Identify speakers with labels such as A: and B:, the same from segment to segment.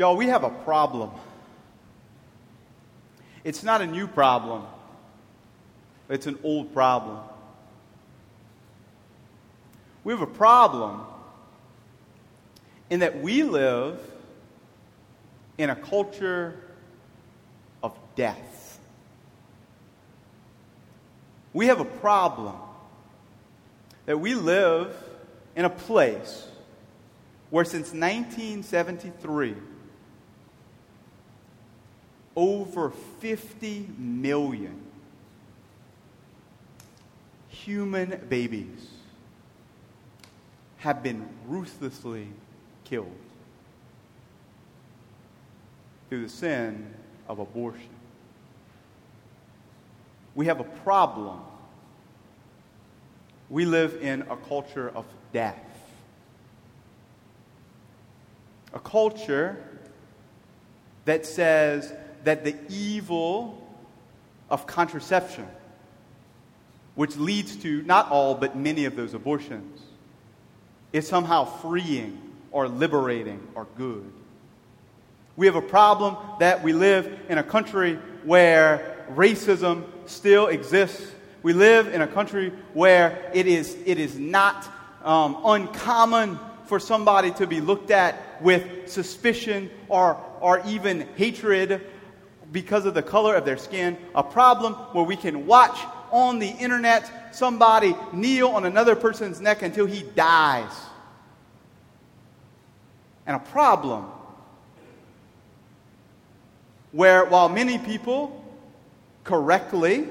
A: Y'all, we have a problem. It's not a new problem, it's an old problem. We have a problem in that we live in a culture of death. We have a problem that we live in a place where since 1973, over 50 million human babies have been ruthlessly killed through the sin of abortion. We have a problem. We live in a culture of death. A culture that says that the evil of contraception, which leads to not all but many of those abortions, is somehow freeing or liberating or good. We have a problem that we live in a country where racism still exists. We live in a country where it is, it is not um, uncommon for somebody to be looked at with suspicion or, or even hatred because of the color of their skin. A problem where we can watch on the internet somebody kneel on another person's neck until he dies. And a problem where, while many people correctly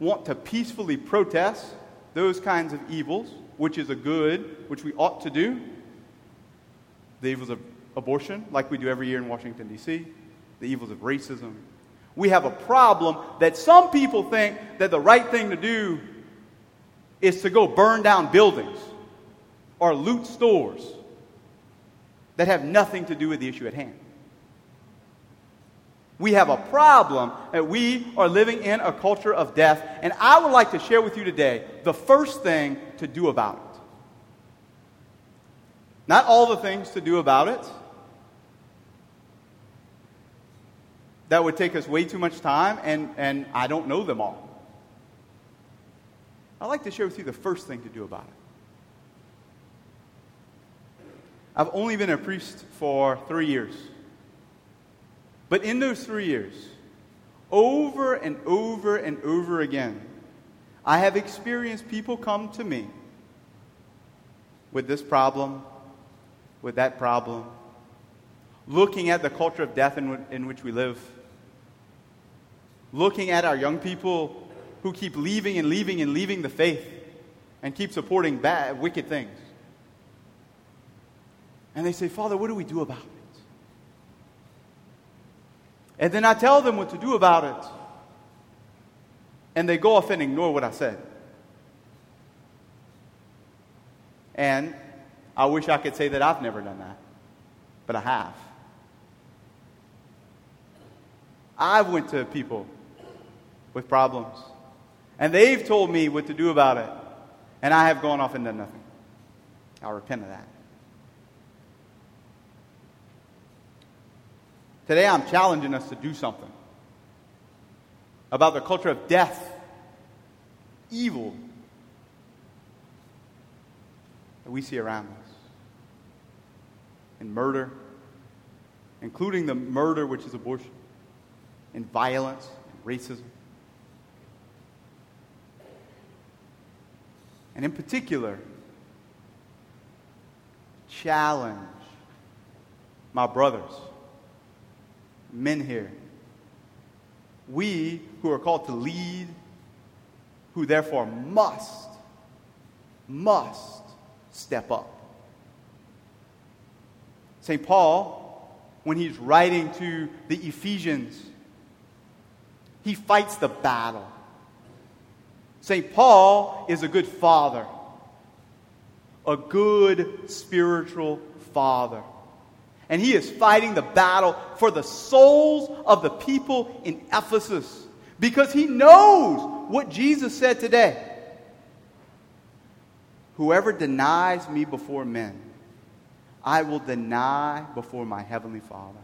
A: want to peacefully protest those kinds of evils, which is a good, which we ought to do, the evils of abortion, like we do every year in Washington, D.C., the evils of racism. We have a problem that some people think that the right thing to do is to go burn down buildings or loot stores that have nothing to do with the issue at hand. We have a problem that we are living in a culture of death, and I would like to share with you today the first thing to do about it. Not all the things to do about it. That would take us way too much time, and, and I don't know them all. I'd like to share with you the first thing to do about it. I've only been a priest for three years. But in those three years, over and over and over again, I have experienced people come to me with this problem, with that problem, looking at the culture of death in, w- in which we live, looking at our young people who keep leaving and leaving and leaving the faith and keep supporting bad, wicked things. And they say, Father, what do we do about it? And then I tell them what to do about it. And they go off and ignore what I said. And I wish I could say that I've never done that, but I have. I've went to people with problems, and they've told me what to do about it, and I have gone off and done nothing. I'll repent of that. Today I'm challenging us to do something about the culture of death, evil that we see around us, and murder, including the murder which is abortion, and violence, and racism. And in particular, challenge my brothers men here. We who are called to lead, who therefore must, must step up. St. Paul, when he's writing to the Ephesians, he fights the battle. St. Paul is a good father, a good spiritual father. And he is fighting the battle for the souls of the people in Ephesus because he knows what Jesus said today. Whoever denies me before men, I will deny before my heavenly Father.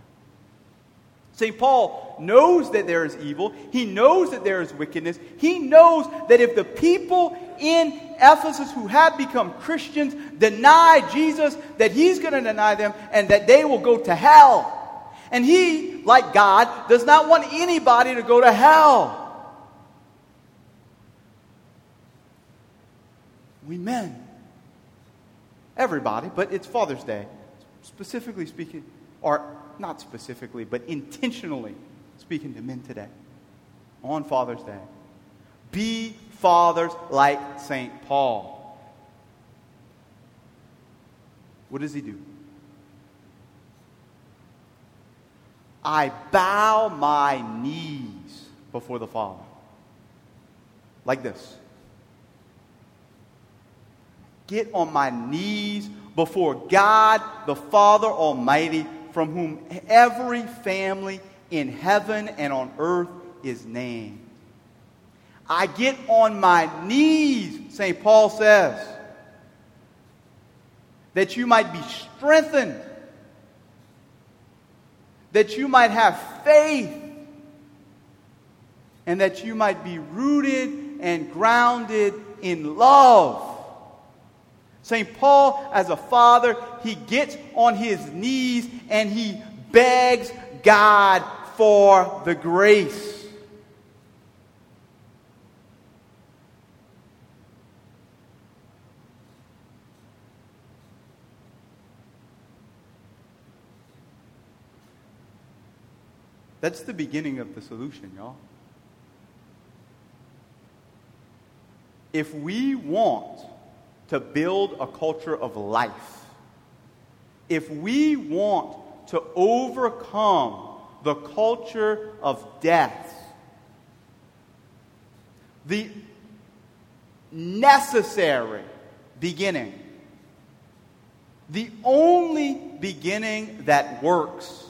A: St. Paul knows that there is evil. He knows that there is wickedness. He knows that if the people in Ephesus who have become Christians deny Jesus, that he's going to deny them and that they will go to hell. And he, like God, does not want anybody to go to hell. We men. Everybody, but it's Father's Day. Specifically speaking, or not specifically, but intentionally speaking to men today on Father's Day. Be fathers like St. Paul. What does he do? I bow my knees before the Father. Like this. Get on my knees before God the Father Almighty from whom every family in heaven and on earth is named. I get on my knees, St. Paul says, that you might be strengthened, that you might have faith, and that you might be rooted and grounded in love. St. Paul, as a father, he gets on his knees and he begs God for the grace. That's the beginning of the solution, y'all. If we want to build a culture of life, if we want to overcome the culture of death, the necessary beginning, the only beginning that works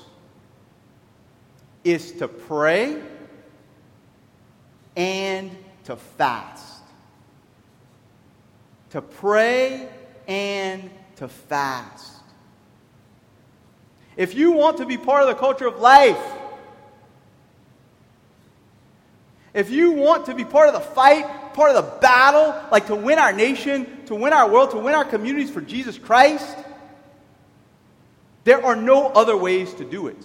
A: is to pray and to fast to pray and to fast. If you want to be part of the culture of life, if you want to be part of the fight, part of the battle, like to win our nation, to win our world, to win our communities for Jesus Christ, there are no other ways to do it.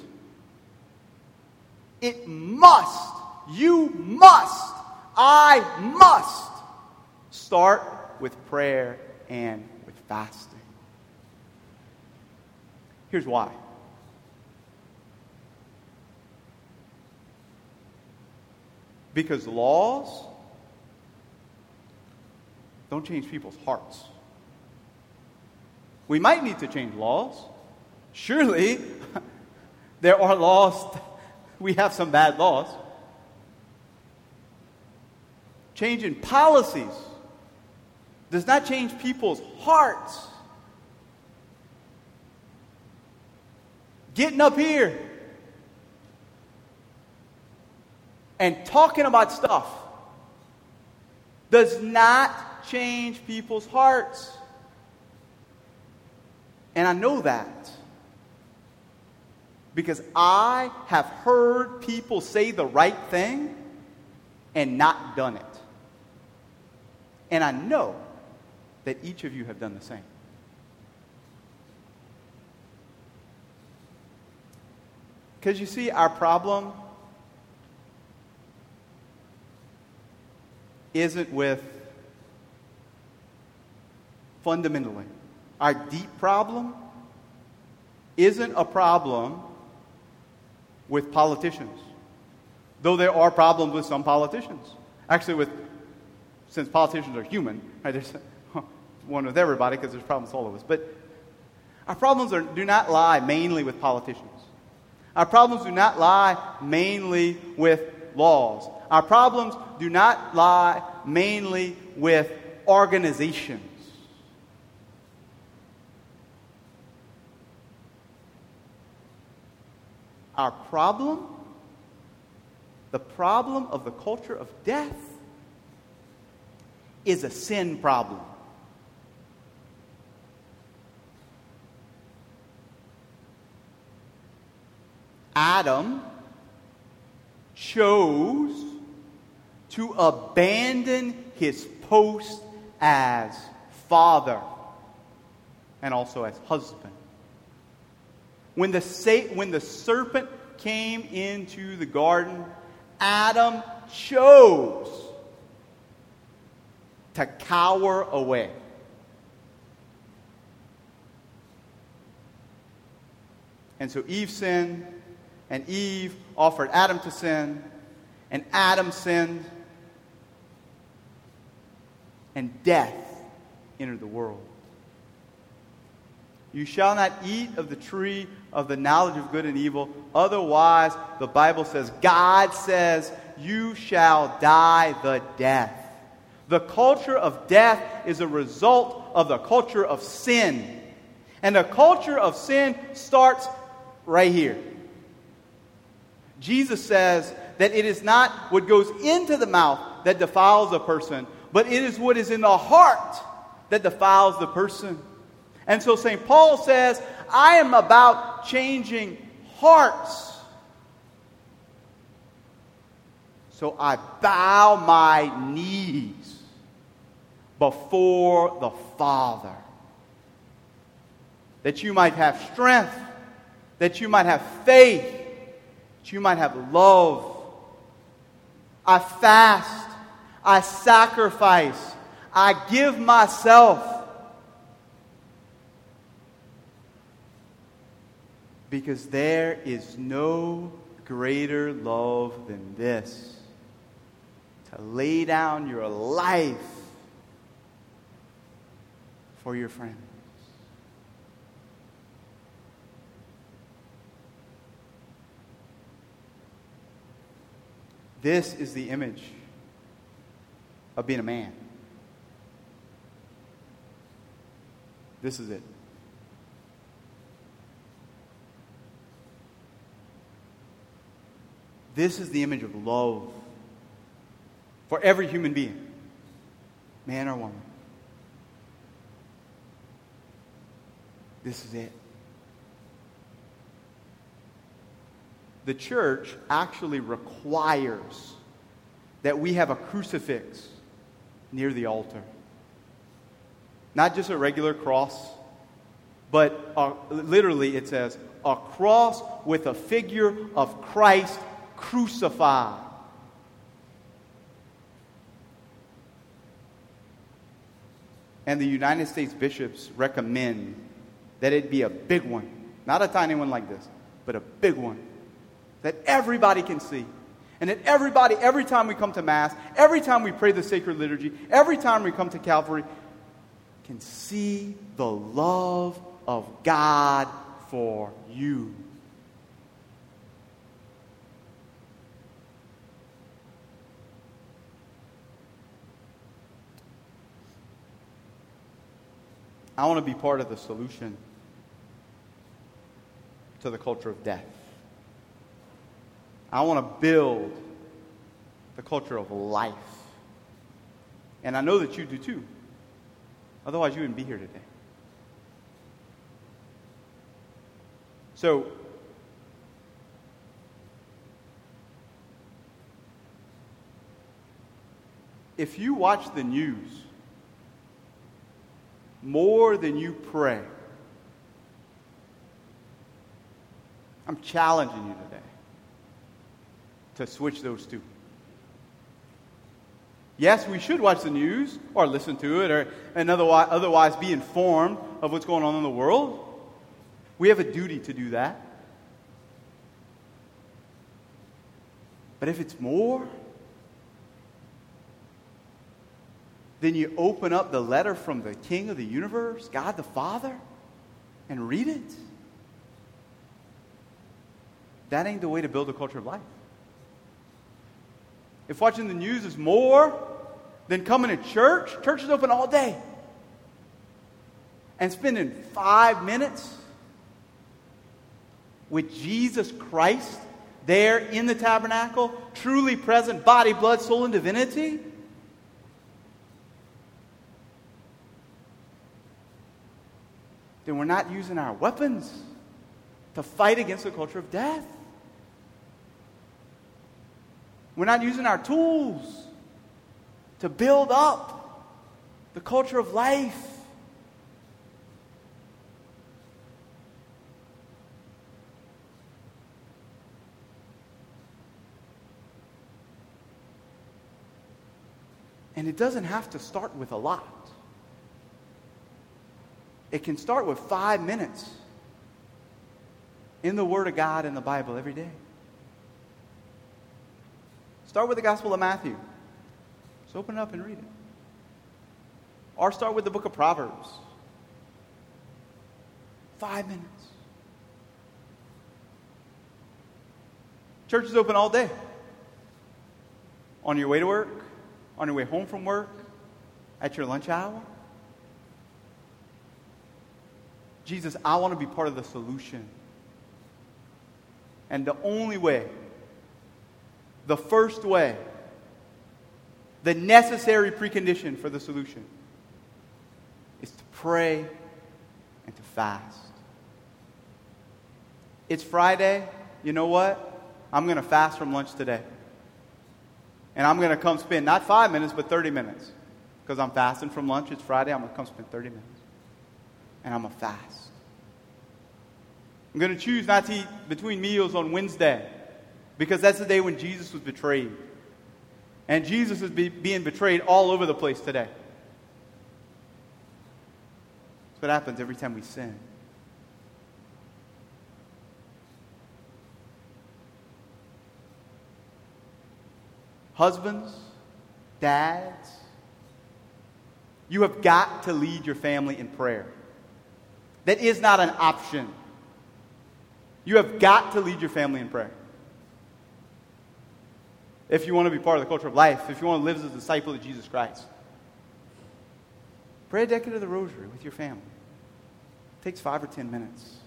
A: It must, you must, I must start with prayer and with fasting. Here's why. Because laws don't change people's hearts. We might need to change laws. Surely, there are laws, we have some bad laws. Changing policies does not change people's hearts. Getting up here and talking about stuff does not change people's hearts. And I know that because I have heard people say the right thing and not done it. And I know that each of you have done the same. Because you see, our problem isn't with fundamentally. Our deep problem isn't a problem with politicians, though there are problems with some politicians. Actually, with since politicians are human, right, there's one with everybody because there's problems all of us. But our problems are, do not lie mainly with politicians. Our problems do not lie mainly with laws. Our problems do not lie mainly with organizations. Our problem, the problem of the culture of death, is a sin problem. Adam chose to abandon his post as father and also as husband. When the, when the serpent came into the garden, Adam chose to cower away. And so Eve sinned, and Eve offered Adam to sin, and Adam sinned, and death entered the world. You shall not eat of the tree of the knowledge of good and evil. Otherwise, the Bible says, God says, you shall die the death. The culture of death is a result of the culture of sin. And the culture of sin starts right here. Jesus says that it is not what goes into the mouth that defiles a person, but it is what is in the heart that defiles the person. And so St. Paul says, I am about changing hearts. So I bow my knees before the Father, that you might have strength, that you might have faith, that you might have love. I fast, I sacrifice, I give myself Because there is no greater love than this to lay down your life for your friends. This is the image of being a man. This is it. This is the image of love for every human being, man or woman. This is it. The church actually requires that we have a crucifix near the altar. Not just a regular cross, but literally it says a cross with a figure of Christ crucified. And the United States bishops recommend that it be a big one, not a tiny one like this, but a big one that everybody can see. And that everybody, every time we come to Mass, every time we pray the sacred liturgy, every time we come to Calvary, can see the love of God for you. I want to be part of the solution to the culture of death. I want to build the culture of life. And I know that you do too. Otherwise, you wouldn't be here today. So, if you watch the news, more than you pray. I'm challenging you today to switch those two. Yes, we should watch the news or listen to it or and otherwise, otherwise be informed of what's going on in the world. We have a duty to do that. But if it's more, then you open up the letter from the King of the universe, God the Father, and read it. That ain't the way to build a culture of life. If watching the news is more than coming to church, church is open all day. And spending five minutes with Jesus Christ there in the tabernacle, truly present, body, blood, soul, and divinity then we're not using our weapons to fight against the culture of death. We're not using our tools to build up the culture of life. And it doesn't have to start with a lot. It can start with five minutes in the Word of God in the Bible every day. Start with the Gospel of Matthew. Just open it up and read it. Or start with the book of Proverbs. Five minutes. Church is open all day. On your way to work, on your way home from work, at your lunch hour. Jesus, I want to be part of the solution. And the only way, the first way, the necessary precondition for the solution is to pray and to fast. It's Friday. You know what? I'm going to fast from lunch today. And I'm going to come spend not five minutes, but 30 minutes. Because I'm fasting from lunch. It's Friday. I'm going to come spend 30 minutes. And I'm going to fast. I'm going to choose not to eat between meals on Wednesday because that's the day when Jesus was betrayed. And Jesus is be, being betrayed all over the place today. That's what happens every time we sin. Husbands, dads, you have got to lead your family in prayer. That is not an option. You have got to lead your family in prayer. If you want to be part of the culture of life, if you want to live as a disciple of Jesus Christ, pray a decade of the rosary with your family. It takes five or ten minutes.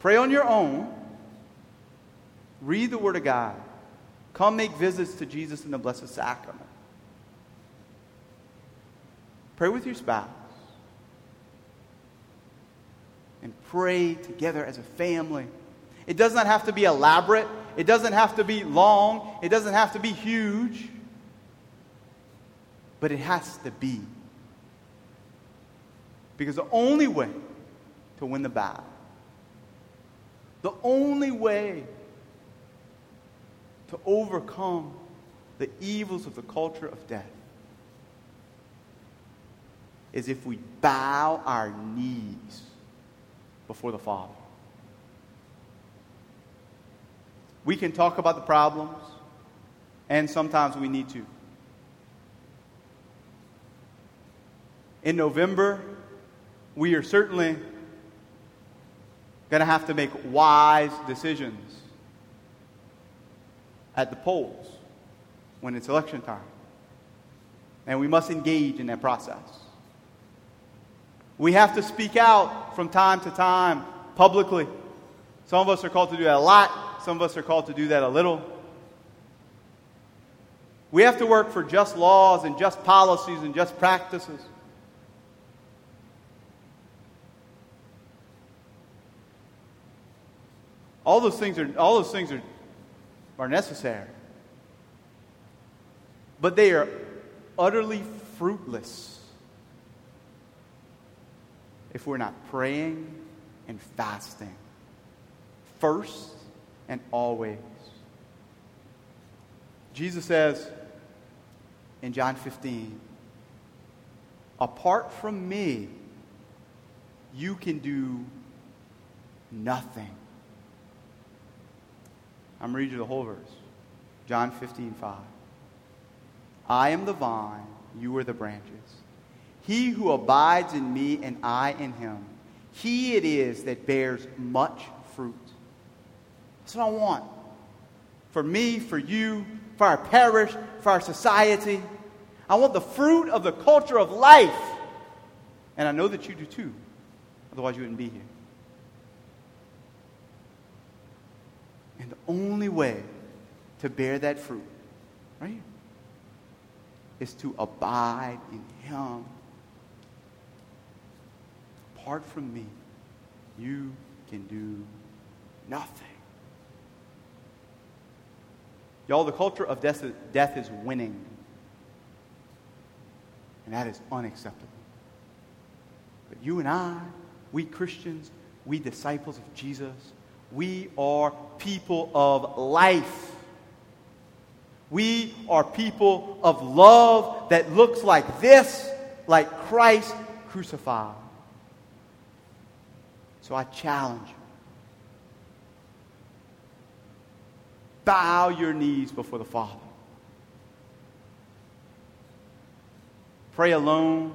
A: Pray on your own. Read the Word of God. Come make visits to Jesus in the Blessed Sacrament. Pray with your spouse and pray together as a family. It does not have to be elaborate, it doesn't have to be long, it doesn't have to be huge, but it has to be. Because the only way to win the battle, the only way to overcome the evils of the culture of death is if we bow our knees before the Father. We can talk about the problems, and sometimes we need to. In November, we are certainly going to have to make wise decisions at the polls when it's election time. And we must engage in that process. We have to speak out from time to time publicly. Some of us are called to do that a lot, some of us are called to do that a little. We have to work for just laws and just policies and just practices. All those things are, all those things are, are necessary. But they are utterly fruitless if we're not praying and fasting first and always. Jesus says in John 15, apart from me, you can do nothing. I'm reading you the whole verse. John 15, 5. I am the vine, you are the branches. He who abides in me and I in him, he it is that bears much fruit. That's what I want. For me, for you, for our parish, for our society. I want the fruit of the culture of life. And I know that you do too. Otherwise, you wouldn't be here. And the only way to bear that fruit, right, is to abide in Him apart from me, you can do nothing. Y'all, the culture of death, death is winning. And that is unacceptable. But you and I, we Christians, we disciples of Jesus, we are people of life. We are people of love that looks like this, like Christ crucified. So I challenge you. Bow your knees before the Father. Pray alone.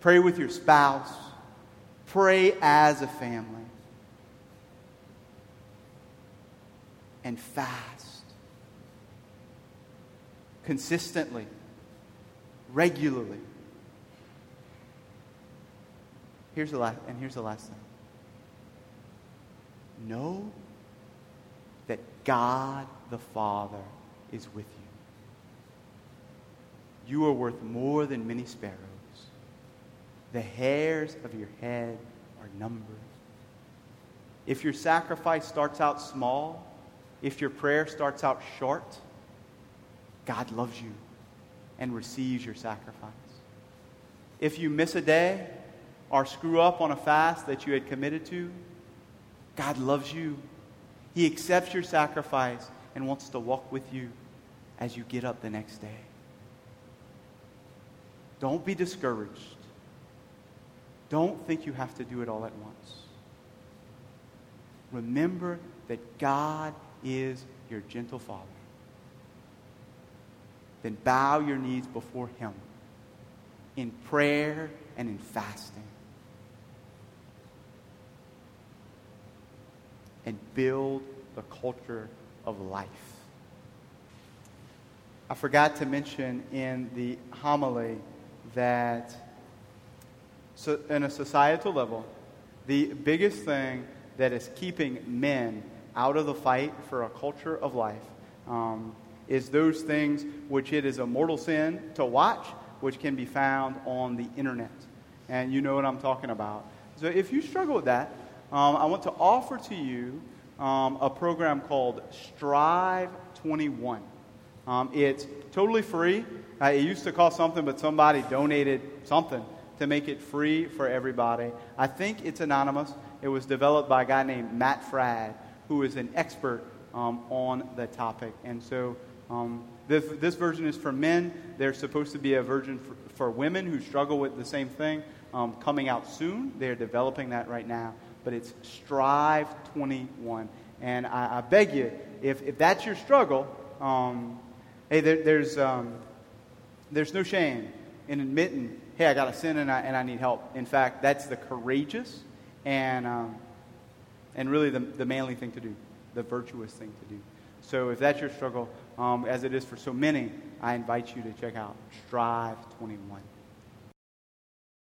A: Pray with your spouse. Pray as a family. And fast consistently, regularly. Here's the last, and here's the last thing. Know God the Father is with you. You are worth more than many sparrows. The hairs of your head are numbered. If your sacrifice starts out small, if your prayer starts out short, God loves you and receives your sacrifice. If you miss a day or screw up on a fast that you had committed to, God loves you. He accepts your sacrifice and wants to walk with you as you get up the next day. Don't be discouraged. Don't think you have to do it all at once. Remember that God is your gentle Father then bow your knees before Him in prayer and in fasting. And build the culture of life. I forgot to mention in the homily that so in a societal level, the biggest thing that is keeping men out of the fight for a culture of life um, is those things which it is a mortal sin to watch, which can be found on the internet. And you know what I'm talking about. So if you struggle with that, um, I want to offer to you um, a program called Strive 21. Um, it's totally free. Uh, it used to cost something, but somebody donated something to make it free for everybody. I think it's anonymous. It was developed by a guy named Matt Fradd, who is an expert um, on the topic. And so um, this, this, version is for men. There's supposed to be a version for, for women who struggle with the same thing um, coming out soon. They're developing that right now. But it's Strive 21. And I, I beg you, if, if that's your struggle, um, hey, there, there's, um, there's no shame in admitting, hey, I got a sin and I, and I need help. In fact, that's the courageous and, um, and really the, the manly thing to do, the virtuous thing to do. So if that's your struggle, um, as it is for so many, I invite you to check out Strive 21.